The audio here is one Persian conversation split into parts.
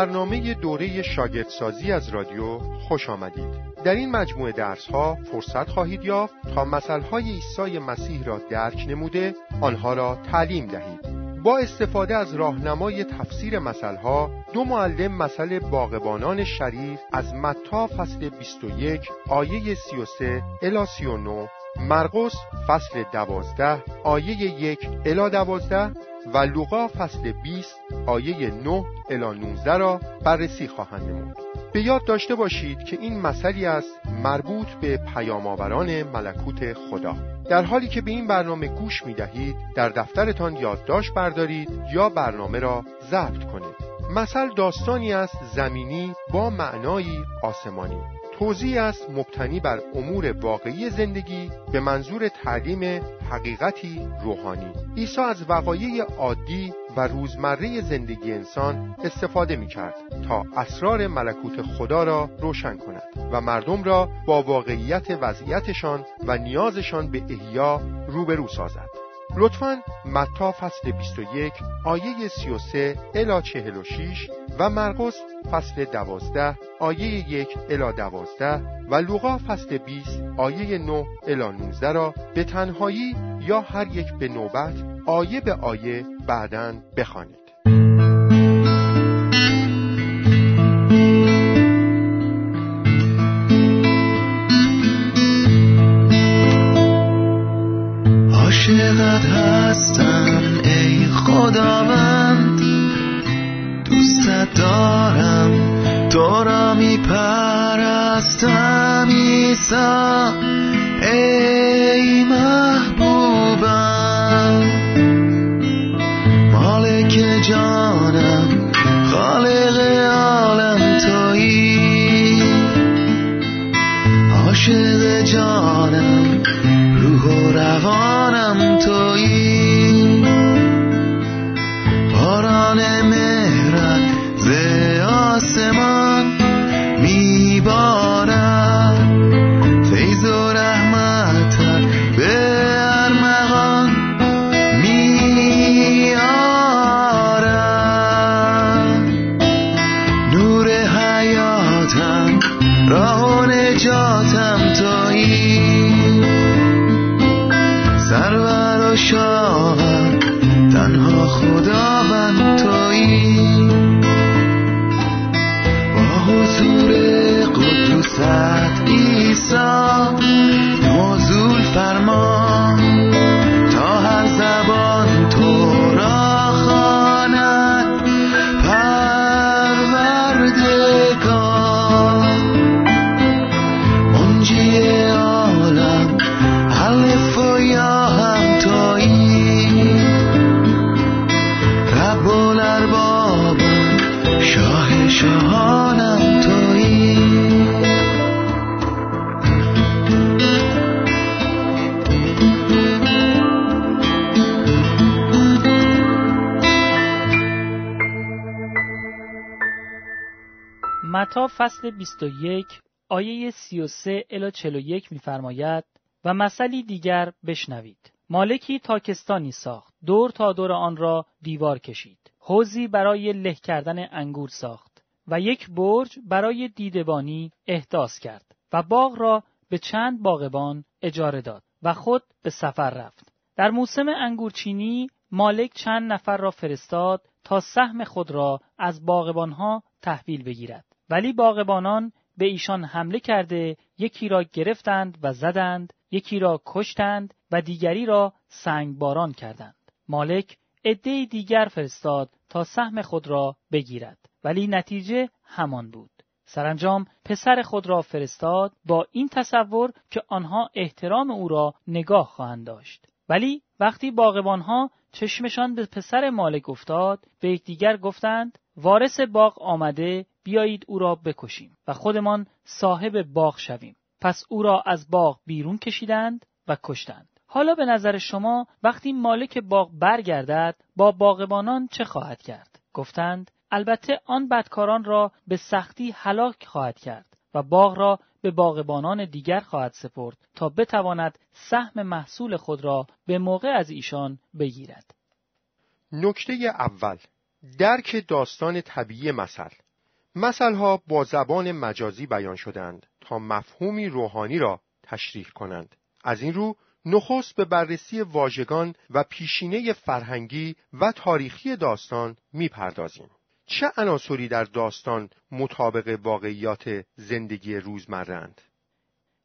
برنامه دوره شاگردسازی از رادیو خوش آمدید. در این مجموعه درس ها فرصت خواهید یافت تا مسائل عیسی مسیح را درک نموده آنها را تعلیم دهید. با استفاده از راهنمای تفسیر مسائل ها دو معلم مسئله باغبانان شریف از متا فصل 21 آیه 33 الی 39 مرقس فصل 12 آیه 1 الی 12 و لوقا فصل 20 آیه 9 الی 19 را بررسی خواهند نمود. به یاد داشته باشید که این مسئله است مربوط به پیامآوران ملکوت خدا. در حالی که به این برنامه گوش می دهید در دفترتان یادداشت بردارید یا برنامه را ضبط کنید. مثل داستانی است زمینی با معنایی آسمانی. توضیح است مبتنی بر امور واقعی زندگی به منظور تعلیم حقیقتی روحانی. عیسی از وقایع عادی و روزمره زندگی انسان استفاده می کرد تا اسرار ملکوت خدا را روشن کند و مردم را با واقعیت وضعیتشان و نیازشان به احیا روبرو سازد. لطفا متا فصل 21 آیه 33 الی 46 و مرقس فصل 12 آیه 1 الی 12 و لوقا فصل 20 آیه 9 الی 19 را به تنهایی یا هر یک به نوبت آیه به آیه بعدا بخوانید. عاشقت هستم ای خداوند دوستت دارم. تو را می پرستم ایسا ای محبوبم. مالک جانم. خالق عالم تویی. عاشق جانم. روح و روانم تویی. متا فصل 21 آیه 33 الی 41 می‌فرماید و مثلی دیگر بشنوید. مالکی تاکستانی ساخت. دور تا دور آن را دیوار کشید. حوزی برای له کردن انگور ساخت و یک برج برای دیدبانی احداث کرد و باغ را به چند باغبان اجاره داد و خود به سفر رفت. در موسم انگورچینی مالک چند نفر را فرستاد تا سهم خود را از باغبانها تحویل بگیرد. ولی باغبانان به ایشان حمله کرده یکی را گرفتند و زدند یکی را کشتند و دیگری را سنگباران کردند. مالک عده دیگر فرستاد تا سهم خود را بگیرد. ولی نتیجه همان بود. سرانجام پسر خود را فرستاد با این تصور که آنها احترام او را نگاه خواهند داشت. ولی وقتی باغبانها چشمشان به پسر مالک افتاد به یکدیگر گفتند وارث باغ آمده بیایید او را بکشیم و خودمان صاحب باغ شویم. پس او را از باغ بیرون کشیدند و کشتند. حالا به نظر شما وقتی مالک باغ برگردد با باغبانان چه خواهد کرد؟ گفتند البته آن بدکاران را به سختی هلاک خواهد کرد و باغ را به باغبانان دیگر خواهد سپرد تا بتواند سهم محصول خود را به موقع از ایشان بگیرد. نکته اول درک داستان طبیعی مثل. مثلها با زبان مجازی بیان شدند تا مفهومی روحانی را تشریح کنند. از این رو نخست به بررسی واژگان و پیشینه فرهنگی و تاریخی داستان می‌پردازیم. چه عناصری در داستان مطابق واقعیات زندگی روزمرند؟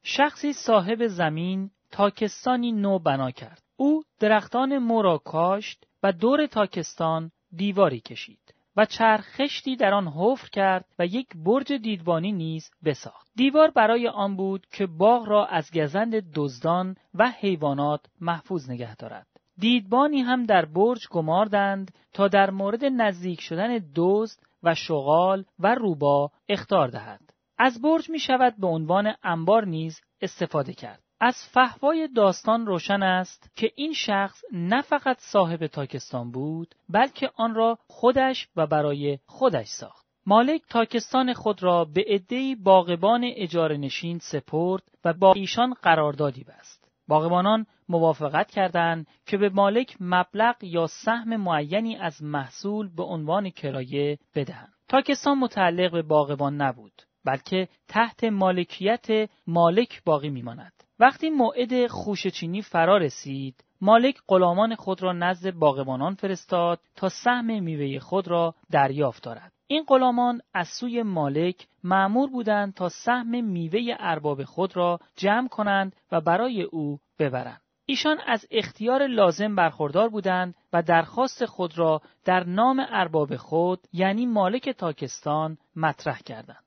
شخصی صاحب زمین تاکستانی نو بنا کرد. او درختان مو کاشت و دور تاکستان دیواری کشید. و چرخشتی در آن حفر کرد و یک برج دیدبانی نیز بساخت. دیوار برای آن بود که باغ را از گزند دزدان و حیوانات محفوظ نگه دارد. دیدبانی هم در برج گماردند تا در مورد نزدیک شدن دزد و شغال و روبا اختار دهد. از برج می شود به عنوان انبار نیز استفاده کرد. از فهوای داستان روشن است که این شخص نه فقط صاحب تاکستان بود بلکه آن را خودش و برای خودش ساخت. مالک تاکستان خود را به عدهای باغبان اجاره نشین سپرد و با ایشان قراردادی بست. باغبانان موافقت کردند که به مالک مبلغ یا سهم معینی از محصول به عنوان کرایه بدهند. تاکستان متعلق به باغبان نبود بلکه تحت مالکیت مالک باقی میماند. وقتی موعد خوشچینی فرا رسید، مالک غلامان خود را نزد باغبانان فرستاد تا سهم میوه خود را دریافت دارد. این غلامان از سوی مالک معمور بودند تا سهم میوه ارباب خود را جمع کنند و برای او ببرند. ایشان از اختیار لازم برخوردار بودند و درخواست خود را در نام ارباب خود یعنی مالک تاکستان مطرح کردند.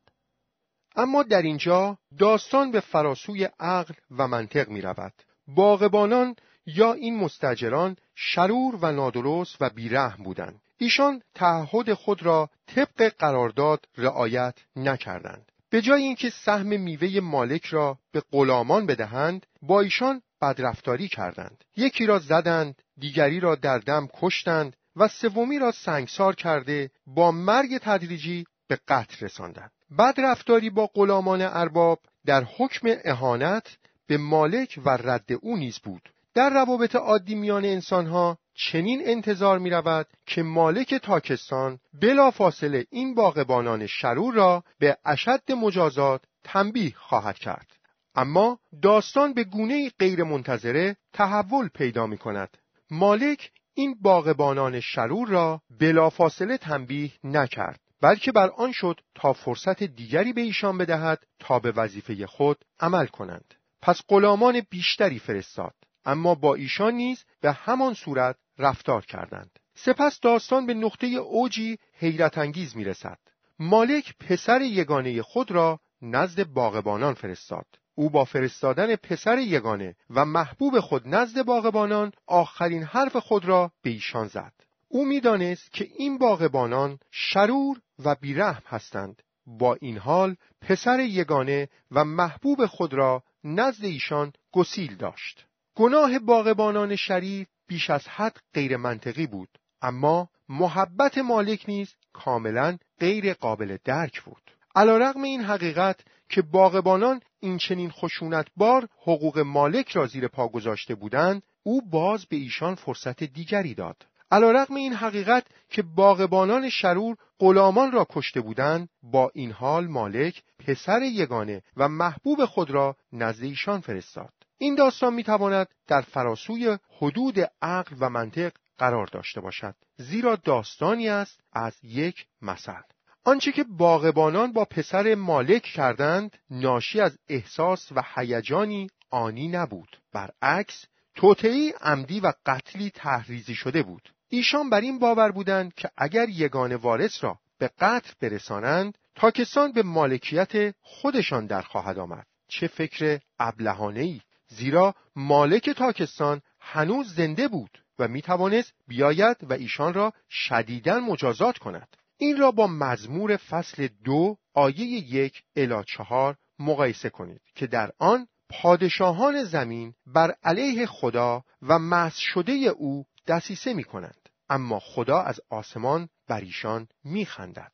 اما در اینجا داستان به فراسوی عقل و منطق می رود. باغبانان یا این مستجران شرور و نادرست و بیرحم بودند. ایشان تعهد خود را طبق قرارداد رعایت نکردند. به جای اینکه سهم میوه مالک را به غلامان بدهند، با ایشان بدرفتاری کردند. یکی را زدند، دیگری را در دم کشتند و سومی را سنگسار کرده با مرگ تدریجی به قتل رساندند. رفتاری با غلامان ارباب در حکم اهانت به مالک و رد او نیز بود در روابط عادی میان انسانها چنین انتظار می رود که مالک تاکستان بلا فاصله این باغبانان شرور را به اشد مجازات تنبیه خواهد کرد. اما داستان به گونه غیر منتظره تحول پیدا می کند. مالک این باغبانان شرور را بلافاصله تنبیه نکرد. بلکه بر آن شد تا فرصت دیگری به ایشان بدهد تا به وظیفه خود عمل کنند پس غلامان بیشتری فرستاد اما با ایشان نیز به همان صورت رفتار کردند سپس داستان به نقطه اوجی حیرت انگیز می رسد. مالک پسر یگانه خود را نزد باغبانان فرستاد. او با فرستادن پسر یگانه و محبوب خود نزد باغبانان آخرین حرف خود را به ایشان زد. او می‌دانست که این باغبانان شرور و بیرحم هستند. با این حال پسر یگانه و محبوب خود را نزد ایشان گسیل داشت. گناه باغبانان شریف بیش از حد غیر منطقی بود اما محبت مالک نیز کاملا غیر قابل درک بود. علیرغم این حقیقت که باغبانان این چنین خشونت بار حقوق مالک را زیر پا گذاشته بودند او باز به ایشان فرصت دیگری داد. علیرغم این حقیقت که باغبانان شرور غلامان را کشته بودند با این حال مالک پسر یگانه و محبوب خود را نزد ایشان فرستاد. این داستان می‌تواند در فراسوی حدود عقل و منطق قرار داشته باشد زیرا داستانی است از یک مثل. آنچه که باغبانان با پسر مالک کردند ناشی از احساس و هیجانی آنی نبود. برعکس توطعی عمدی و قتلی تحریزی شده بود. ایشان بر این باور بودند که اگر یگان وارث را به قتل برسانند تاکستان به مالکیت خودشان در خواهد آمد. چه فکر ابلهانه ای زیرا مالک تاکستان هنوز زنده بود و می توانست بیاید و ایشان را شدیداً مجازات کند. این را با مزمور فصل دو آیه یک الی چهار مقایسه کنید که در آن پادشاهان زمین بر علیه خدا و مس شده او دسیسه می کنند اما خدا از آسمان بر ایشان می خندد.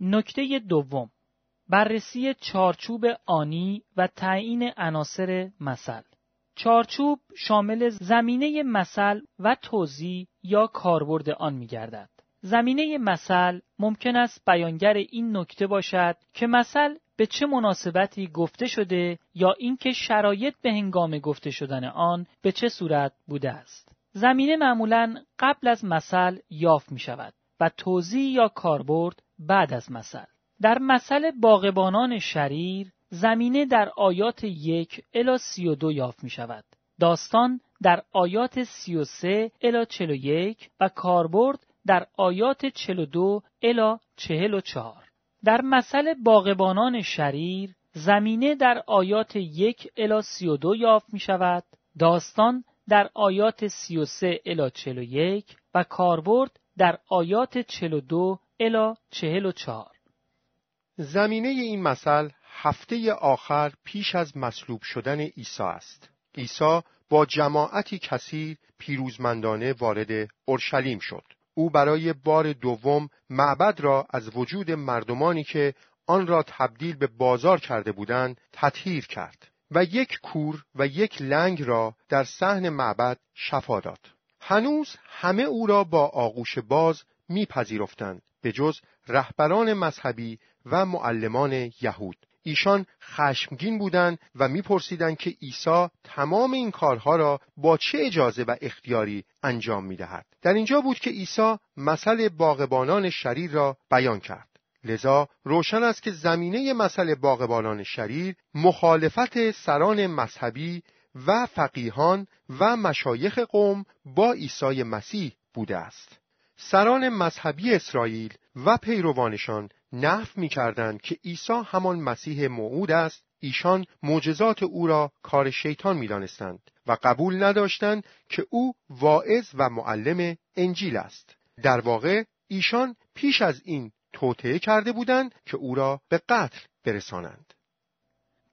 نکته دوم بررسی چارچوب آنی و تعیین عناصر مثل چارچوب شامل زمینه مثل و توضیح یا کاربرد آن می گردد. زمینه مثل ممکن است بیانگر این نکته باشد که مثل به چه مناسبتی گفته شده یا اینکه شرایط به هنگام گفته شدن آن به چه صورت بوده است. زمینه معمولا قبل از مثل یافت می شود و توضیح یا کاربرد بعد از مثل. در مثل باغبانان شریر زمینه در آیات یک الا سی و دو یافت می شود. داستان در آیات سی و سه الا چل و یک و کاربرد در آیات چل و دو الا چهل و چهار. در مثل باغبانان شریر زمینه در آیات یک الا سی و دو یافت می شود. داستان در آیات سی و سه الا چل و یک و کاربرد در آیات چل و دو الا چهل و چهار. زمینه این مثل هفته آخر پیش از مصلوب شدن عیسی است. عیسی با جماعتی کثیر پیروزمندانه وارد اورشلیم شد. او برای بار دوم معبد را از وجود مردمانی که آن را تبدیل به بازار کرده بودند تطهیر کرد و یک کور و یک لنگ را در صحن معبد شفا داد. هنوز همه او را با آغوش باز میپذیرفتند به جز رهبران مذهبی و معلمان یهود. ایشان خشمگین بودند و میپرسیدند که عیسی تمام این کارها را با چه اجازه و اختیاری انجام می‌دهد. در اینجا بود که عیسی مثل باغبانان شریر را بیان کرد. لذا روشن است که زمینه مسئله باغبانان شریر مخالفت سران مذهبی و فقیهان و مشایخ قوم با عیسی مسیح بوده است. سران مذهبی اسرائیل و پیروانشان نف می کردند که عیسی همان مسیح موعود است. ایشان معجزات او را کار شیطان می دانستند و قبول نداشتند که او واعظ و معلم انجیل است. در واقع ایشان پیش از این توطعه کرده بودند که او را به قتل برسانند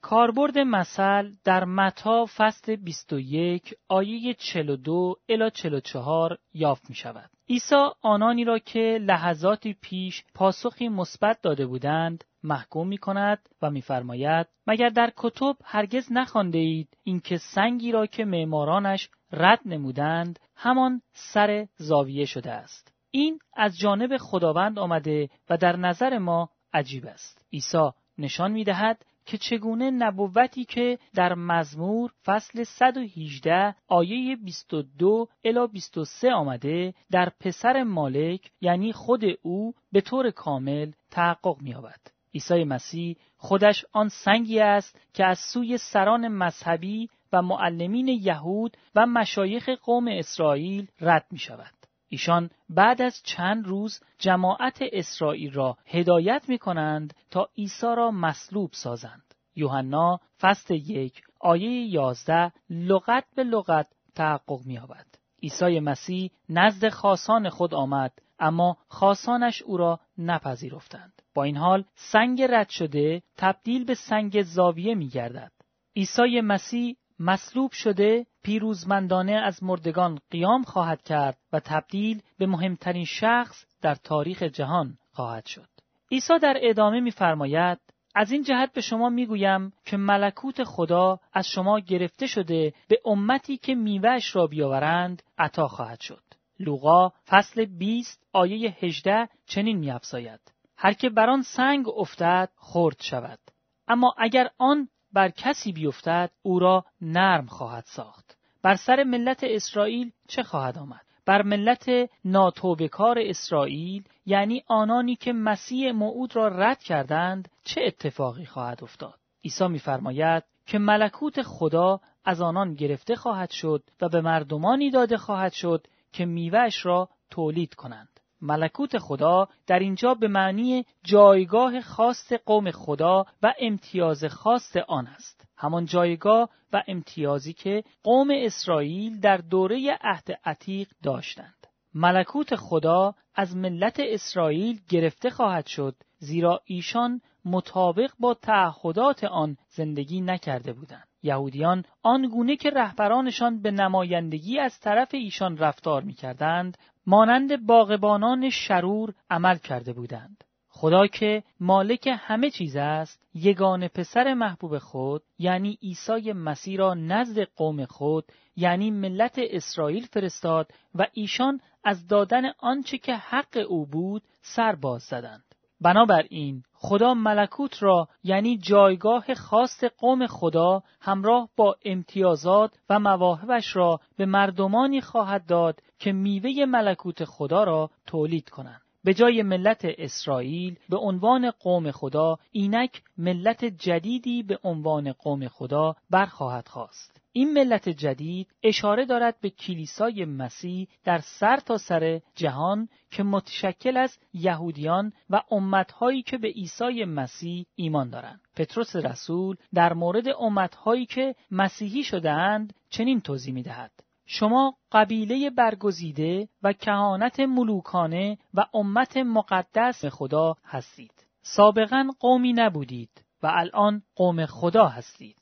کاربرد مثل در متا فصل 21 آیه 42 الی 44 یافت می شود. عیسی آنانی را که لحظاتی پیش پاسخی مثبت داده بودند محکوم می کند و میفرماید مگر در کتب هرگز نخوانده اید اینکه سنگی را که معمارانش رد نمودند همان سر زاویه شده است این از جانب خداوند آمده و در نظر ما عجیب است عیسی نشان می دهد که چگونه نبوتی که در مزمور فصل 118 آیه 22 الی 23 آمده در پسر مالک یعنی خود او به طور کامل تحقق می‌یابد. عیسی مسیح خودش آن سنگی است که از سوی سران مذهبی و معلمین یهود و مشایخ قوم اسرائیل رد می شود. ایشان بعد از چند روز جماعت اسرائیل را هدایت می کنند تا عیسی را مصلوب سازند. یوحنا فصل یک آیه یازده لغت به لغت تحقق می آبد. عیسی مسیح نزد خاصان خود آمد اما خاصانش او را نپذیرفتند. با این حال سنگ رد شده تبدیل به سنگ زاویه می گردد. عیسی مسیح مصلوب شده پیروزمندانه از مردگان قیام خواهد کرد و تبدیل به مهمترین شخص در تاریخ جهان خواهد شد. عیسی در ادامه می‌فرماید از این جهت به شما می‌گویم که ملکوت خدا از شما گرفته شده به امتی که میوهش را بیاورند عطا خواهد شد. لوقا فصل 20 آیه 18 چنین میافزاید هر که بر آن سنگ افتد خرد شود اما اگر آن بر کسی بیفتد او را نرم خواهد ساخت. بر سر ملت اسرائیل چه خواهد آمد؟ بر ملت ناتوبکار اسرائیل یعنی آنانی که مسیح موعود را رد کردند چه اتفاقی خواهد افتاد؟ عیسی میفرماید که ملکوت خدا از آنان گرفته خواهد شد و به مردمانی داده خواهد شد که میوهش را تولید کنند. ملکوت خدا در اینجا به معنی جایگاه خاص قوم خدا و امتیاز خاص آن است. همان جایگاه و امتیازی که قوم اسرائیل در دوره عهد عتیق داشتند. ملکوت خدا از ملت اسرائیل گرفته خواهد شد زیرا ایشان مطابق با تعهدات آن زندگی نکرده بودند. یهودیان آنگونه که رهبرانشان به نمایندگی از طرف ایشان رفتار می‌کردند مانند باغبانان شرور عمل کرده بودند. خدا که مالک همه چیز است یگان پسر محبوب خود یعنی عیسی مسیح را نزد قوم خود یعنی ملت اسرائیل فرستاد و ایشان از دادن آنچه که حق او بود سر باز زدند. بنابراین خدا ملکوت را یعنی جایگاه خاص قوم خدا همراه با امتیازات و مواهبش را به مردمانی خواهد داد که میوه ملکوت خدا را تولید کنند. به جای ملت اسرائیل به عنوان قوم خدا اینک ملت جدیدی به عنوان قوم خدا برخواهد خواست. این ملت جدید اشاره دارد به کلیسای مسیح در سر تا سر جهان که متشکل از یهودیان و امتهایی که به عیسی مسیح ایمان دارند. پتروس رسول در مورد امتهایی که مسیحی شدهاند چنین توضیح می دهد. شما قبیله برگزیده و کهانت ملوکانه و امت مقدس خدا هستید. سابقا قومی نبودید و الان قوم خدا هستید.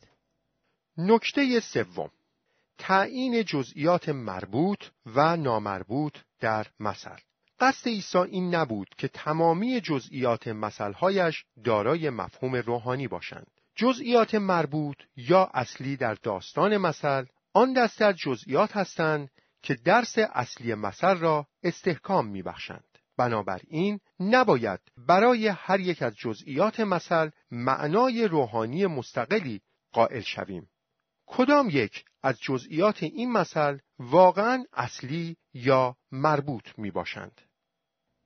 نکته سوم تعیین جزئیات مربوط و نامربوط در مثل. قصد عیسی این نبود که تمامی جزئیات مثلهایش دارای مفهوم روحانی باشند. جزئیات مربوط یا اصلی در داستان مثل آن دسته از جزئیات هستند که درس اصلی مثل را استحکام میبخشند. بنابراین نباید برای هر یک از جزئیات مثل معنای روحانی مستقلی قائل شویم. کدام یک از جزئیات این مثل واقعا اصلی یا مربوط می باشند؟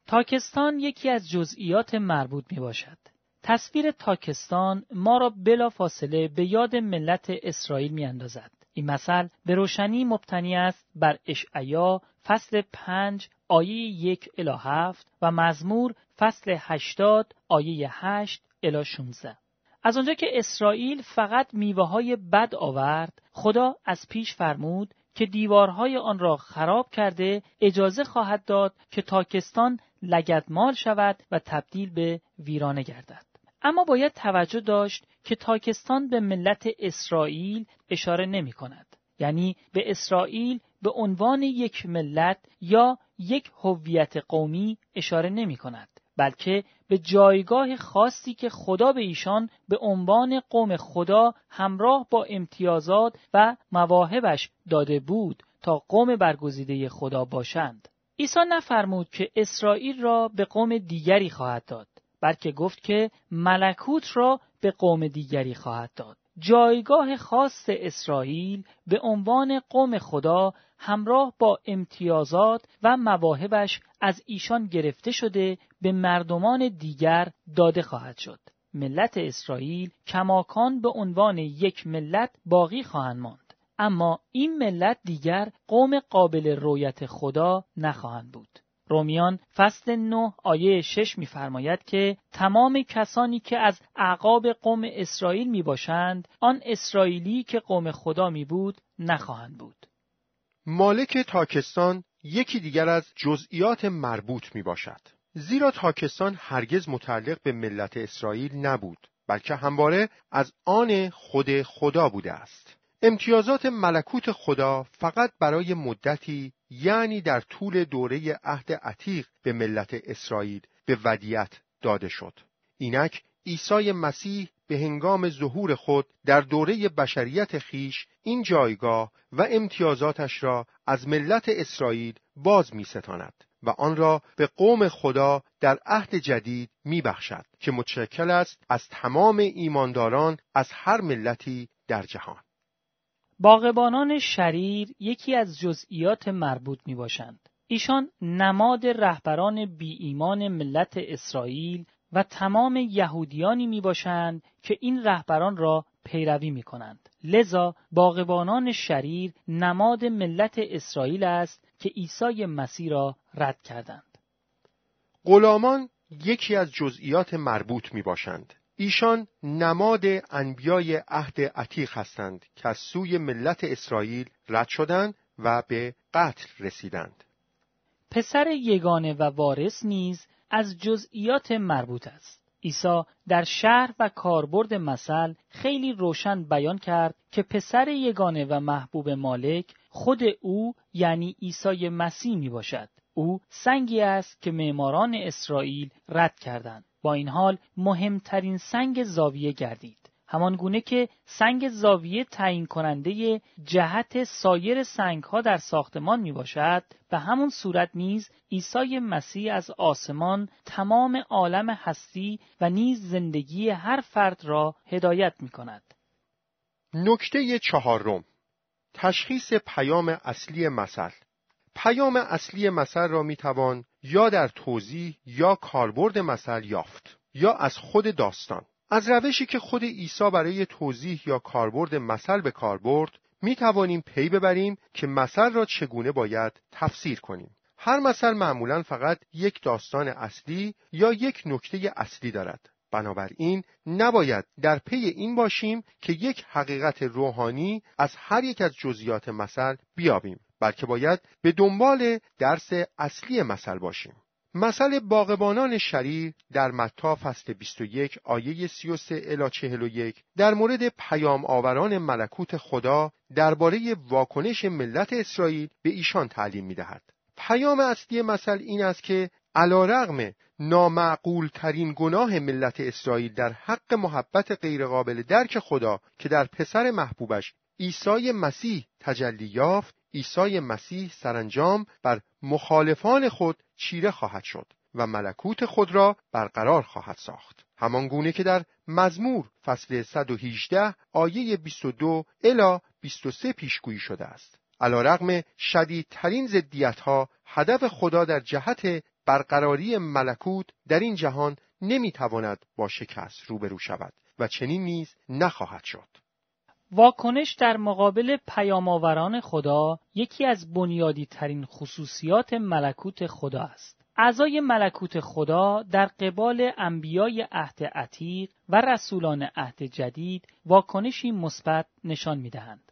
تاکستان یکی از جزئیات مربوط می باشد. تصویر تاکستان ما را بلا فاصله به یاد ملت اسرائیل می اندازد. این مثل به روشنی مبتنی است بر اشعیا فصل پنج آیه یک الی هفت و مزمور فصل هشتاد آیه هشت الی شونزه. از آنجا که اسرائیل فقط میوه های بد آورد خدا از پیش فرمود که دیوارهای آن را خراب کرده اجازه خواهد داد که تاکستان لگدمال شود و تبدیل به ویرانه گردد اما باید توجه داشت که تاکستان به ملت اسرائیل اشاره نمی کند. یعنی به اسرائیل به عنوان یک ملت یا یک هویت قومی اشاره نمی کند. بلکه به جایگاه خاصی که خدا به ایشان به عنوان قوم خدا همراه با امتیازات و مواهبش داده بود تا قوم برگزیده خدا باشند. عیسی نفرمود که اسرائیل را به قوم دیگری خواهد داد بلکه گفت که ملکوت را به قوم دیگری خواهد داد. جایگاه خاص اسرائیل به عنوان قوم خدا همراه با امتیازات و مواهبش از ایشان گرفته شده به مردمان دیگر داده خواهد شد. ملت اسرائیل کماکان به عنوان یک ملت باقی خواهند ماند. اما این ملت دیگر قوم قابل رویت خدا نخواهند بود. رومیان فصل 9 آیه 6 می‌فرماید که تمام کسانی که از اعقاب قوم اسرائیل می باشند آن اسرائیلی که قوم خدا می بود نخواهند بود. مالک تاکستان یکی دیگر از جزئیات مربوط می باشد. زیرا تاکستان هرگز متعلق به ملت اسرائیل نبود بلکه همواره از آن خود خدا بوده است. امتیازات ملکوت خدا فقط برای مدتی یعنی در طول دوره عهد عتیق به ملت اسرائیل به ودیت داده شد. اینک عیسی مسیح به هنگام ظهور خود در دوره بشریت خیش این جایگاه و امتیازاتش را از ملت اسرائیل باز می ستاند و آن را به قوم خدا در عهد جدید می بخشد که متشکل است از تمام ایمانداران از هر ملتی در جهان. باغبانان شریر یکی از جزئیات مربوط می باشند. ایشان نماد رهبران بی ایمان ملت اسرائیل و تمام یهودیانی می باشند که این رهبران را پیروی می کنند. لذا باغبانان شریر نماد ملت اسرائیل است که عیسی مسیح را رد کردند. غلامان یکی از جزئیات مربوط می باشند. ایشان نماد انبیای عهد عتیق هستند که از سوی ملت اسرائیل رد شدند و به قتل رسیدند. پسر یگانه و وارث نیز از جزئیات مربوط است. عیسی در شهر و کاربرد مثل خیلی روشن بیان کرد که پسر یگانه و محبوب مالک خود او یعنی عیسی مسیح می باشد. او سنگی است که معماران اسرائیل رد کردند. با این حال مهمترین سنگ زاویه گردید. همان گونه که سنگ زاویه تعیین کننده جهت سایر سنگ ها در ساختمان می باشد به همون صورت نیز عیسی مسیح از آسمان تمام عالم هستی و نیز زندگی هر فرد را هدایت می کند. نکته چهارم تشخیص پیام اصلی مثل پیام اصلی مثل را می توان یا در توضیح یا کاربرد مثل یافت یا از خود داستان از روشی که خود عیسی برای توضیح یا کاربرد مثل به کار برد می توانیم پی ببریم که مثل را چگونه باید تفسیر کنیم. هر مثل معمولا فقط یک داستان اصلی یا یک نکته اصلی دارد. بنابراین نباید در پی این باشیم که یک حقیقت روحانی از هر یک از جزئیات مثل بیابیم بلکه باید به دنبال درس اصلی مثل باشیم. مثل باغبانان شریر در متا فصل 21 آیه 33 الی 41 در مورد پیام آوران ملکوت خدا درباره واکنش ملت اسرائیل به ایشان تعلیم می دهد. پیام اصلی مثل این است که علا رغم نامعقول ترین گناه ملت اسرائیل در حق محبت غیرقابل درک خدا که در پسر محبوبش عیسی مسیح تجلی یافت عیسی مسیح سرانجام بر مخالفان خود چیره خواهد شد و ملکوت خود را برقرار خواهد ساخت. همان گونه که در مزمور فصل 118 آیه 22 الی 23 پیشگویی شده است. علا رغم شدیدترین زدیت ها هدف خدا در جهت برقراری ملکوت در این جهان نمی‌تواند با شکست روبرو شود و چنین نیز نخواهد شد. واکنش در مقابل پیامآوران خدا یکی از بنیادی ترین خصوصیات ملکوت خدا است. اعضای ملکوت خدا در قبال انبیای عهد عتیق و رسولان عهد جدید واکنشی مثبت نشان می‌دهند.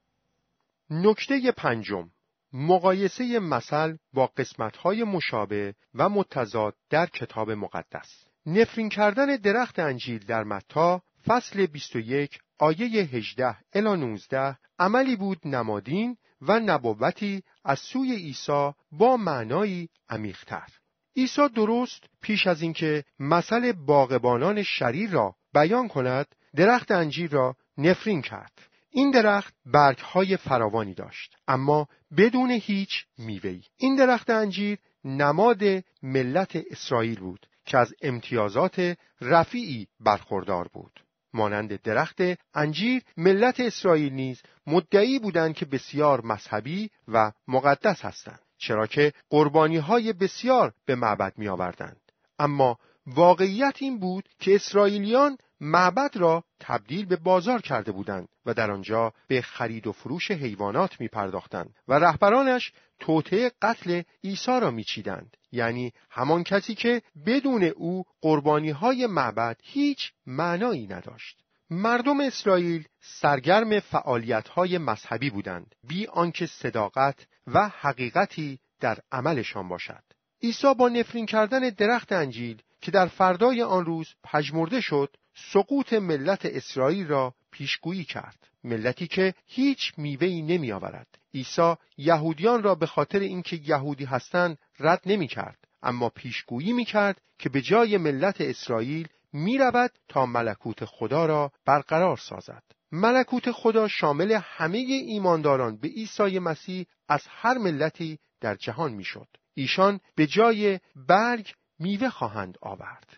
نکته پنجم مقایسه مثل با قسمت‌های مشابه و متضاد در کتاب مقدس نفرین کردن درخت انجیل در متا فصل 21 آیه 18 الی 19 عملی بود نمادین و نبوتی از سوی عیسی با معنایی عمیقتر. عیسی درست پیش از اینکه مثل باغبانان شریر را بیان کند درخت انجیر را نفرین کرد. این درخت برگهای فراوانی داشت اما بدون هیچ میوهی این درخت انجیر نماد ملت اسرائیل بود که از امتیازات رفیعی برخوردار بود. مانند درخت انجیر ملت اسرائیل نیز مدعی بودند که بسیار مذهبی و مقدس هستند چرا که قربانی های بسیار به معبد می آوردند. اما واقعیت این بود که اسرائیلیان معبد را تبدیل به بازار کرده بودند و در آنجا به خرید و فروش حیوانات می پرداختند و رهبرانش توطعه قتل عیسی را میچیدند یعنی همان کسی که بدون او قربانی های معبد هیچ معنایی نداشت. مردم اسرائیل سرگرم فعالیت های مذهبی بودند. بی آنکه صداقت و حقیقتی در عملشان باشد. عیسی با نفرین کردن درخت انجیل که در فردای آن روز پژمرده شد سقوط ملت اسرائیل را پیشگویی کرد. ملتی که هیچ میوهی نمی آورد عیسی یهودیان را به خاطر اینکه یهودی هستند رد نمی کرد اما پیشگویی می کرد که به جای ملت اسرائیل می رود تا ملکوت خدا را برقرار سازد. ملکوت خدا شامل همه ایمانداران به عیسی مسیح از هر ملتی در جهان می‌شد. ایشان به جای برگ میوه خواهند آورد.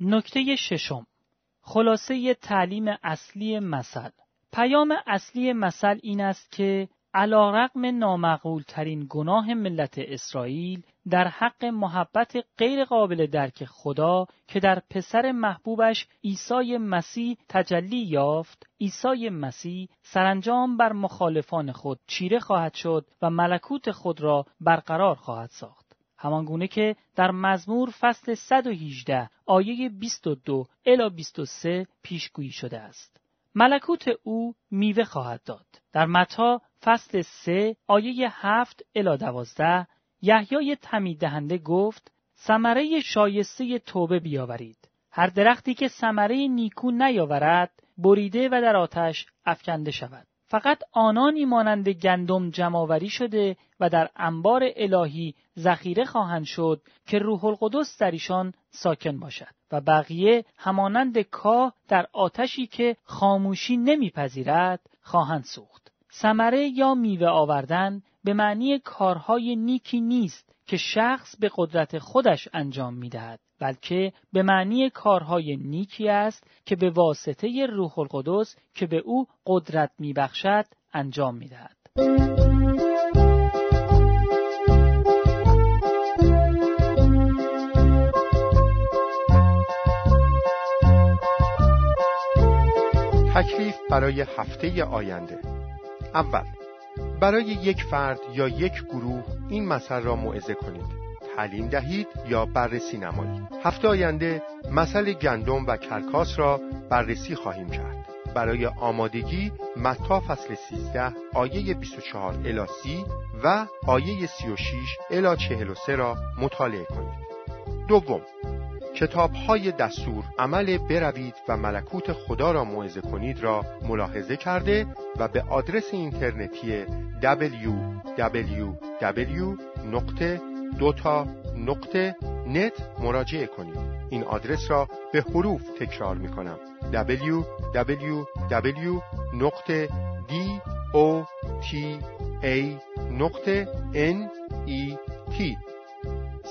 نکته ششم. خلاصه تعلیم اصلی مثل. پیام اصلی مثل این است که علا رقم نامعقول ترین گناه ملت اسرائیل در حق محبت غیر قابل درک خدا که در پسر محبوبش عیسی مسیح تجلی یافت عیسی مسیح سرانجام بر مخالفان خود چیره خواهد شد و ملکوت خود را برقرار خواهد ساخت. همانگونه که در مزمور فصل 118 آیه 22 الی 23 پیشگویی شده است. ملکوت او میوه خواهد داد. در متا فصل 3 آیه 7 الی 12 یحیای تمید دهنده گفت ثمره شایسته توبه بیاورید. هر درختی که ثمره نیکو نیاورد بریده و در آتش افکنده شود. فقط آنانی مانند گندم جمعآوری شده و در انبار الهی ذخیره خواهند شد که روح القدس در ایشان ساکن باشد و بقیه همانند کاه در آتشی که خاموشی نمیپذیرد خواهند سوخت. ثمره یا میوه آوردن به معنی کارهای نیکی نیست که شخص به قدرت خودش انجام می‌دهد بلکه به معنی کارهای نیکی است که به واسطه روح القدس که به او قدرت میبخشد انجام می‌دهد. تکلیف برای هفته آینده اول برای یک فرد یا یک گروه این مثل را موعظه کنید تعلیم دهید یا بررسی نمایید. هفته آینده مثل گندم و کرکاس را بررسی خواهیم کرد. برای آمادگی متا فصل 13 آیه 24 الی 30 و آیه 36 الی 43 را مطالعه کنید. دوم کتاب های دستور عمل بروید و ملکوت خدا را موعظه کنید را ملاحظه کرده و به آدرس اینترنتی www.دوتا.net مراجعه کنید. این آدرس را به حروف تکرار می کنم www.dota.net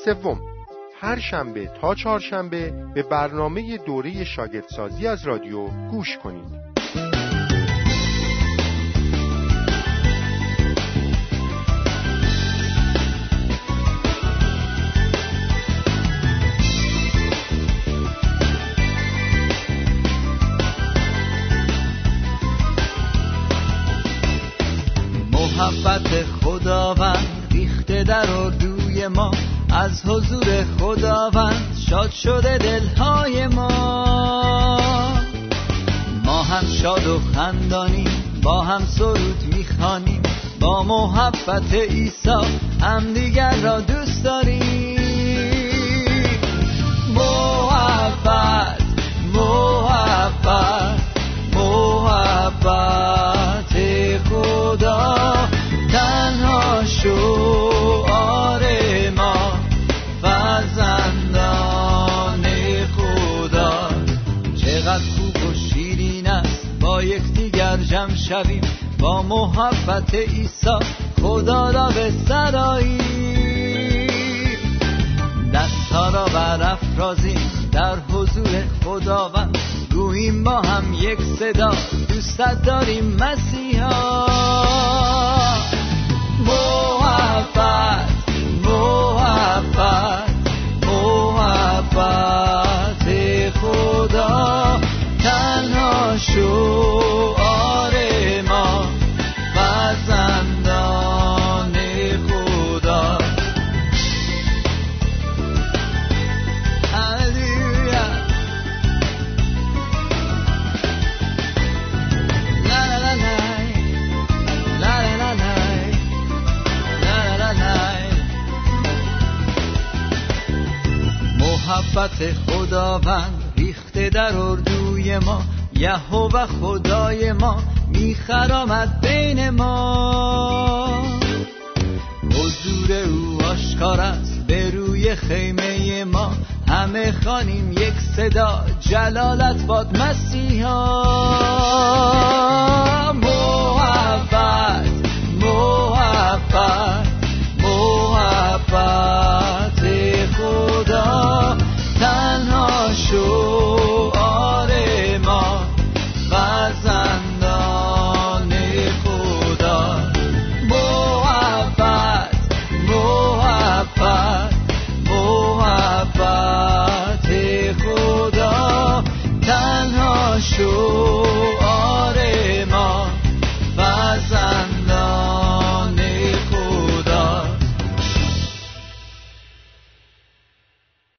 سوم هر شنبه تا چهارشنبه به برنامه دوره شاگردسازی از رادیو گوش کنید. از حضور خداوند شاد شده دلهای ما. ما هم شاد و خندانیم با هم سرود می‌خوانیم با محبت عیسی هم دیگر را دوست داریم. شویم با محبت عیسی خدا را به سرایی دستها را برافرازیم در حضور خداوند. گوییم با هم یک صدا دوستت داریم مسیحا. محبت خداوند ریخته در اردوی ما یهوه خدای ما میخرامد بین ما. حضور او آشکار است به روی خیمه ما. همه خانیم یک صدا جلالت باد مسیحا.